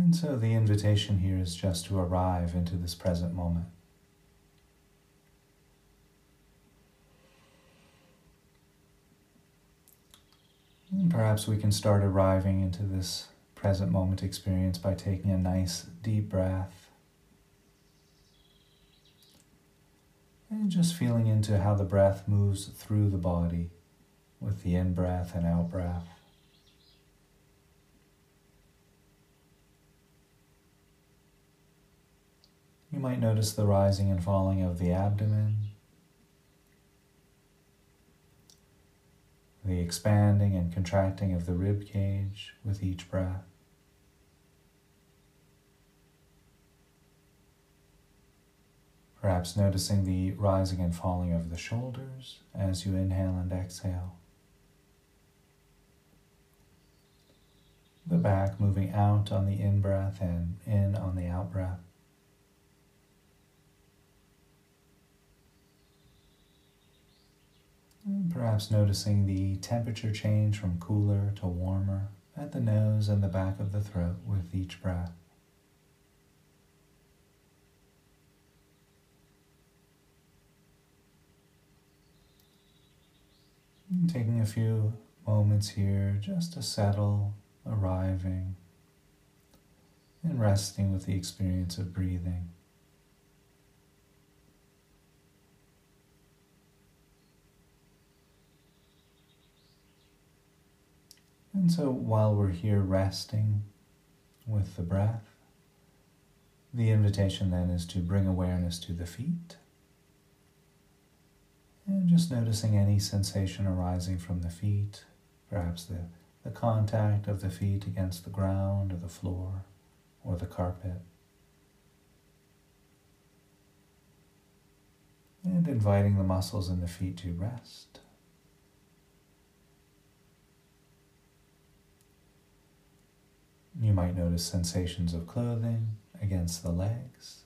And so the invitation here is just to arrive into this present moment. And perhaps we can start arriving into this present moment experience by taking a nice deep breath and just feeling into how the breath moves through the body with the in breath and out breath. You might notice the rising and falling of the abdomen, the expanding and contracting of the rib cage with each breath. Perhaps noticing the rising and falling of the shoulders as you inhale and exhale. The back moving out on the in breath and in on the out breath. Perhaps noticing the temperature change from cooler to warmer at the nose and the back of the throat with each breath. Taking a few moments here just to settle, arriving, and resting with the experience of breathing. So while we're here resting with the breath, the invitation then is to bring awareness to the feet. And just noticing any sensation arising from the feet, perhaps the, the contact of the feet against the ground or the floor or the carpet. And inviting the muscles in the feet to rest. You might notice sensations of clothing against the legs,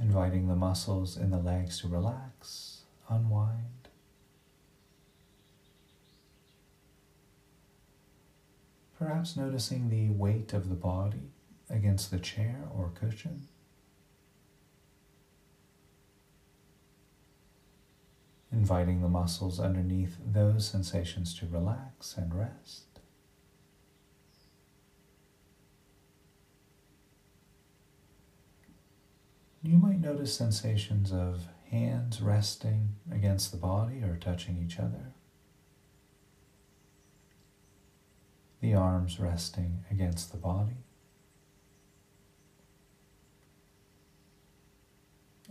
inviting the muscles in the legs to relax, unwind. Perhaps noticing the weight of the body against the chair or cushion. Inviting the muscles underneath those sensations to relax and rest. You might notice sensations of hands resting against the body or touching each other, the arms resting against the body.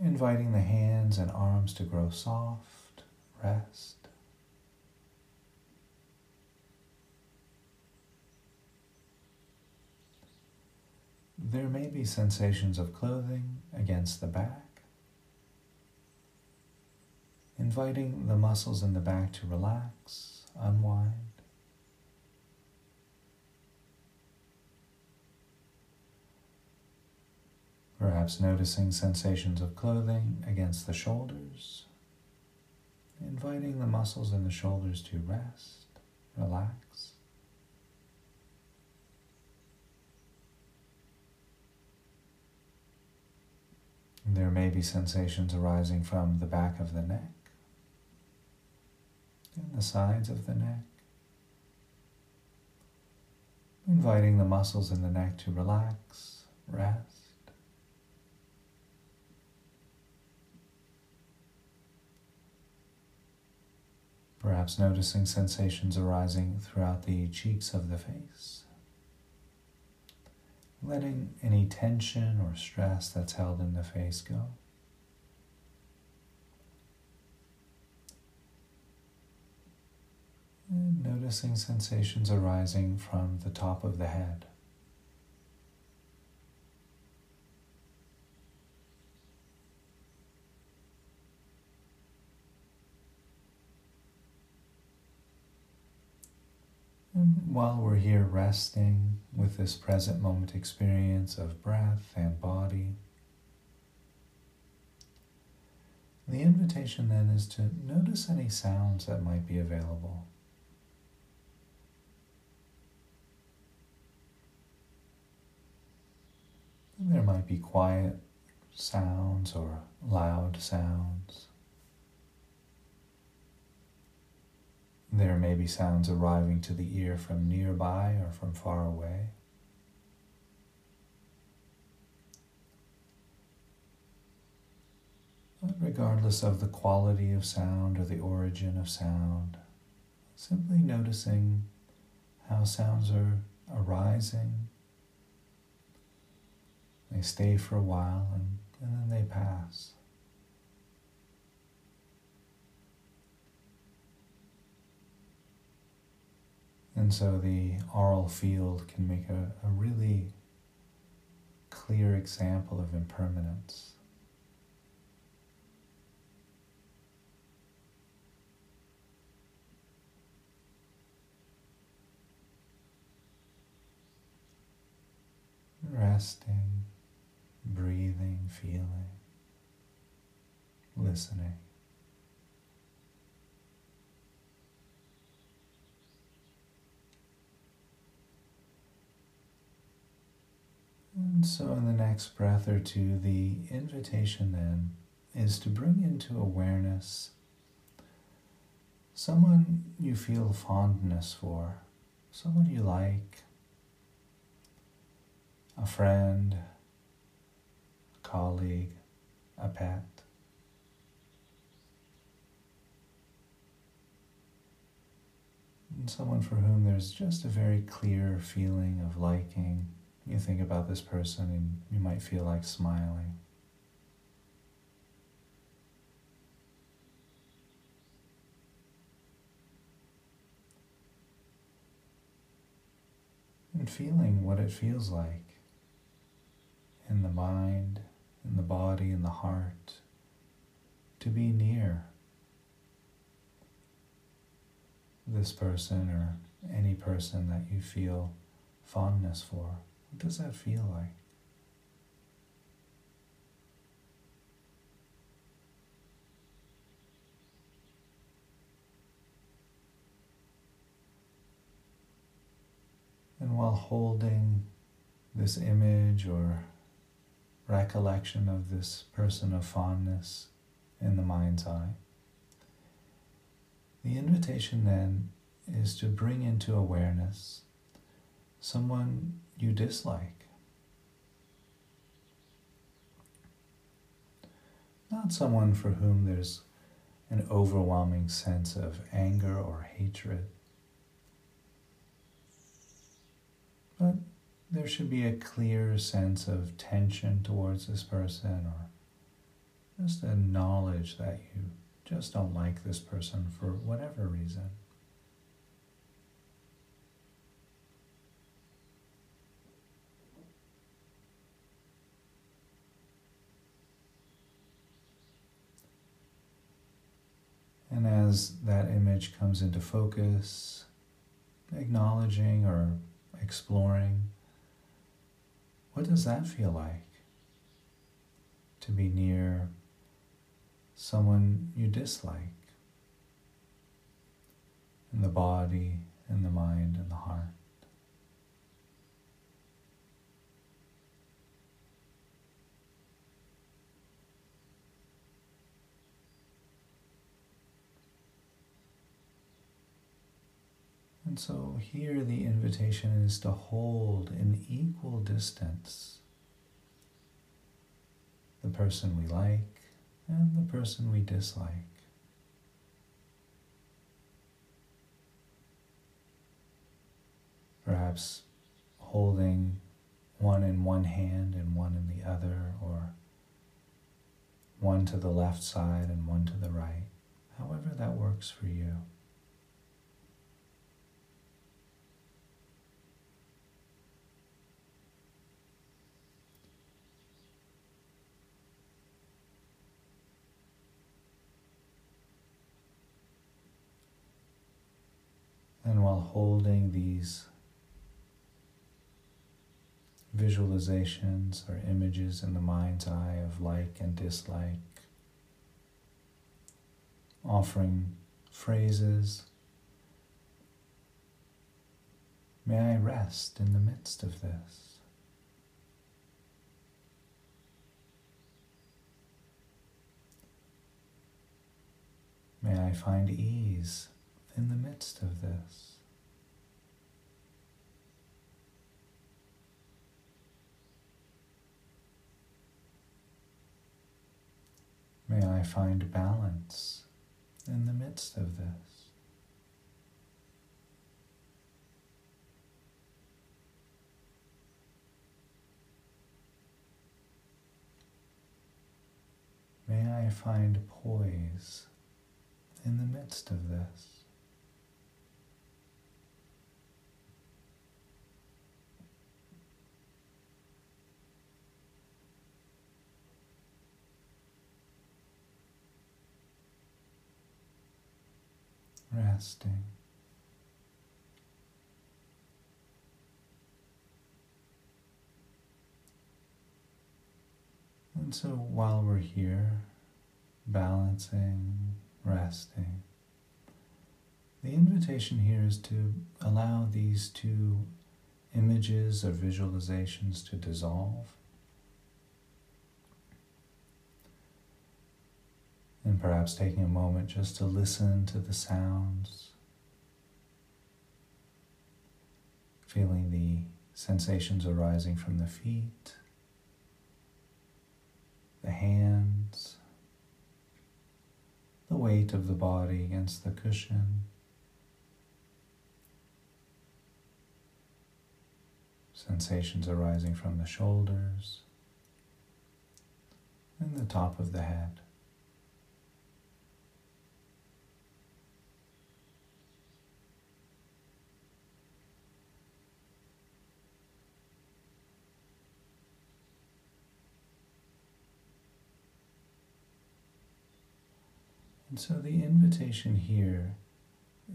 Inviting the hands and arms to grow soft rest. There may be sensations of clothing against the back, inviting the muscles in the back to relax, unwind. Perhaps noticing sensations of clothing against the shoulders inviting the muscles in the shoulders to rest, relax. There may be sensations arising from the back of the neck and the sides of the neck, inviting the muscles in the neck to relax, rest. Perhaps noticing sensations arising throughout the cheeks of the face. Letting any tension or stress that's held in the face go. And noticing sensations arising from the top of the head. while we're here resting with this present moment experience of breath and body, the invitation then is to notice any sounds that might be available. There might be quiet sounds or loud sounds. There may be sounds arriving to the ear from nearby or from far away. But regardless of the quality of sound or the origin of sound, simply noticing how sounds are arising. They stay for a while and, and then they pass. And so the aural field can make a, a really clear example of impermanence. resting, breathing, feeling, listening. And so, in the next breath or two, the invitation then is to bring into awareness someone you feel fondness for, someone you like, a friend, a colleague, a pet. Someone for whom there's just a very clear feeling of liking. You think about this person and you might feel like smiling. And feeling what it feels like in the mind, in the body, in the heart, to be near this person or any person that you feel fondness for. What does that feel like? And while holding this image or recollection of this person of fondness in the mind's eye. The invitation then is to bring into awareness someone you dislike. Not someone for whom there's an overwhelming sense of anger or hatred, but there should be a clear sense of tension towards this person or just a knowledge that you just don't like this person for whatever reason. And as that image comes into focus, acknowledging or exploring what does that feel like? To be near someone you dislike in the body, in the mind, in the heart. And so here the invitation is to hold an equal distance the person we like and the person we dislike. Perhaps holding one in one hand and one in the other, or one to the left side and one to the right, however that works for you. holding these visualizations or images in the mind's eye of like and dislike, offering phrases. May I rest in the midst of this. May I find ease in the midst of this. May I find balance in the midst of this. May I find poise in the midst of this. Resting. And so while we're here, balancing, resting, the invitation here is to allow these two images or visualizations to dissolve. And perhaps taking a moment just to listen to the sounds, feeling the sensations arising from the feet the hands, the weight of the body against the cushion. Sensations arising from the shoulders and the top of the head. And so the invitation here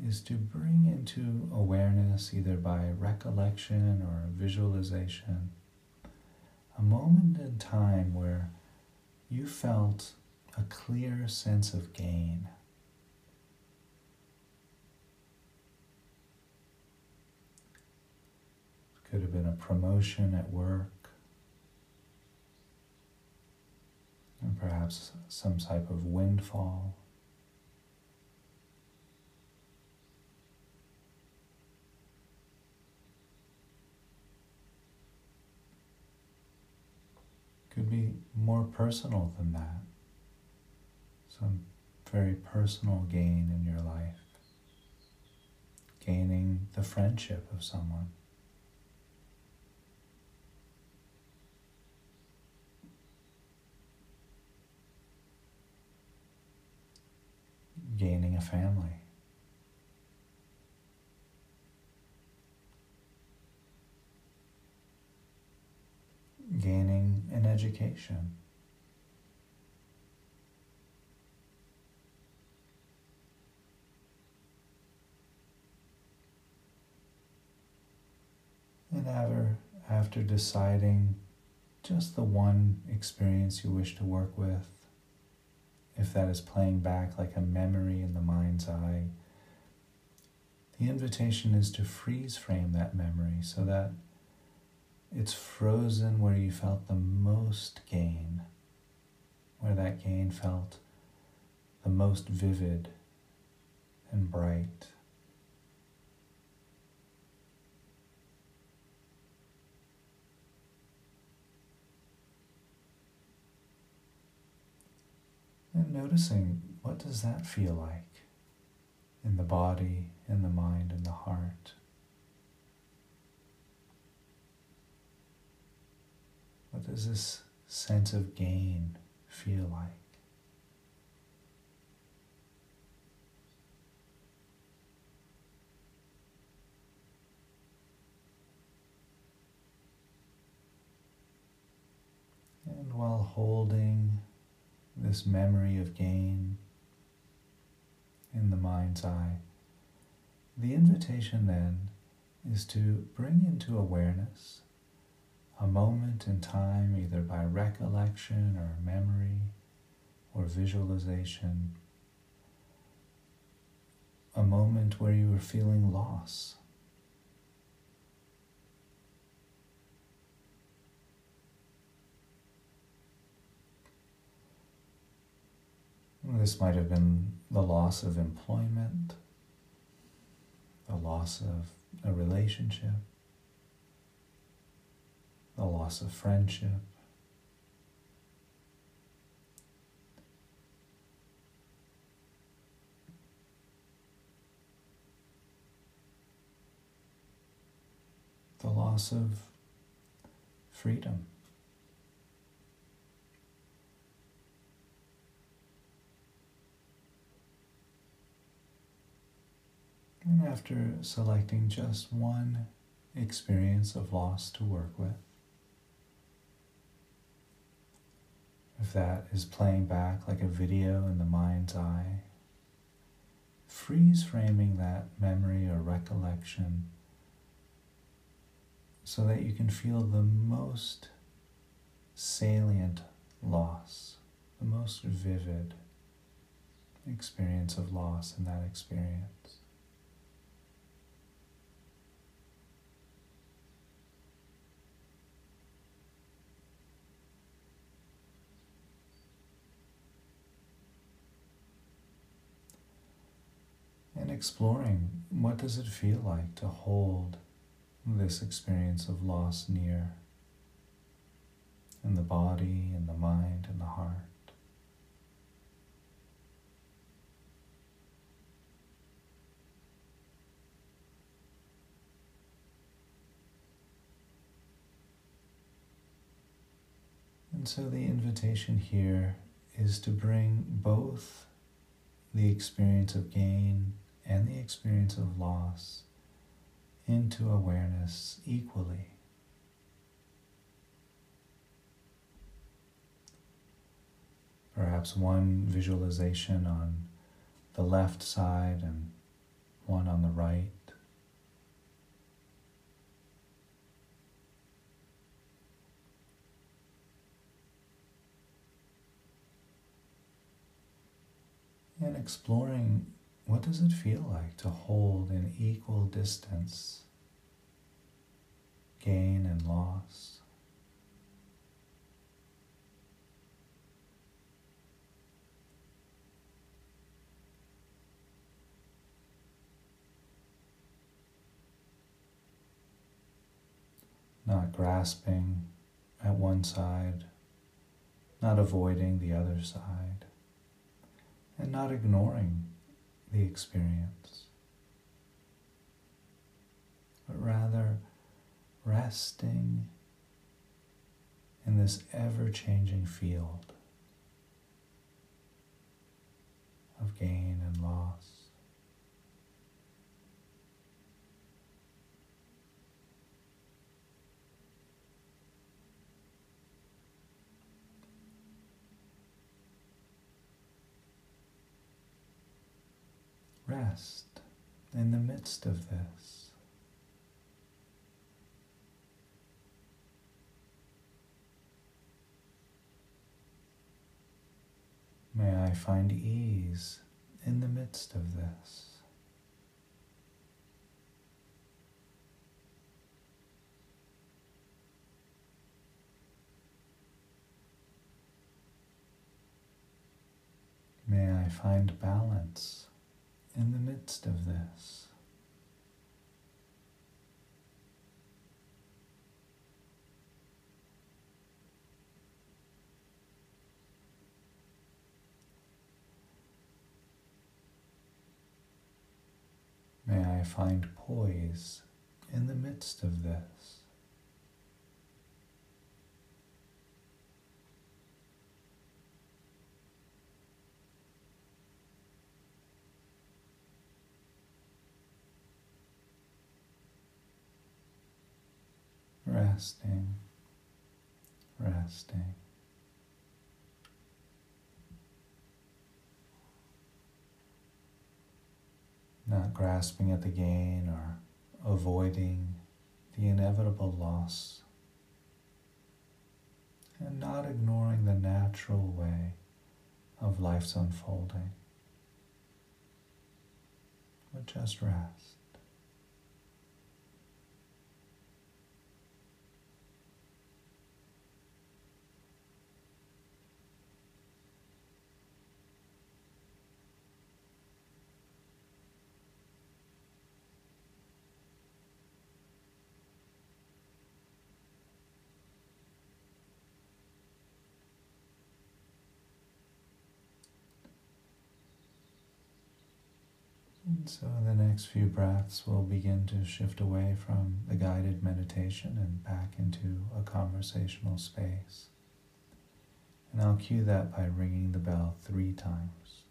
is to bring into awareness, either by recollection or visualization, a moment in time where you felt a clear sense of gain. It could have been a promotion at work, and perhaps some type of windfall. Could be more personal than that. Some very personal gain in your life. Gaining the friendship of someone. Gaining a family. gaining an education. And ever after deciding just the one experience you wish to work with, if that is playing back like a memory in the mind's eye, the invitation is to freeze frame that memory so that it's frozen where you felt the most gain, where that gain felt the most vivid and bright. And noticing what does that feel like in the body, in the mind, in the heart. What does this sense of gain feel like? And while holding this memory of gain in the mind's eye, the invitation then is to bring into awareness a moment in time, either by recollection or memory or visualization, a moment where you were feeling loss. This might have been the loss of employment, the loss of a relationship, the loss of friendship. The loss of freedom. And after selecting just one experience of loss to work with, if that is playing back like a video in the mind's eye, freeze framing that memory or recollection so that you can feel the most salient loss, the most vivid experience of loss in that experience. Exploring what does it feel like to hold this experience of loss near in the body in the mind in the heart? And so the invitation here is to bring both the experience of gain and the experience of loss into awareness equally. Perhaps one visualization on the left side and one on the right. And exploring what does it feel like to hold in equal distance gain and loss? Not grasping at one side, not avoiding the other side, and not ignoring the experience, but rather resting in this ever changing field of gain and loss. Rest in the midst of this. May I find ease in the midst of this. May I find balance in the midst of this. May I find poise in the midst of this. Resting, resting. Not grasping at the gain or avoiding the inevitable loss, and not ignoring the natural way of life's unfolding, but just rest. And so, in uh, the next few breaths, we'll begin to shift away from the guided meditation and back into a conversational space. And I'll cue that by ringing the bell three times.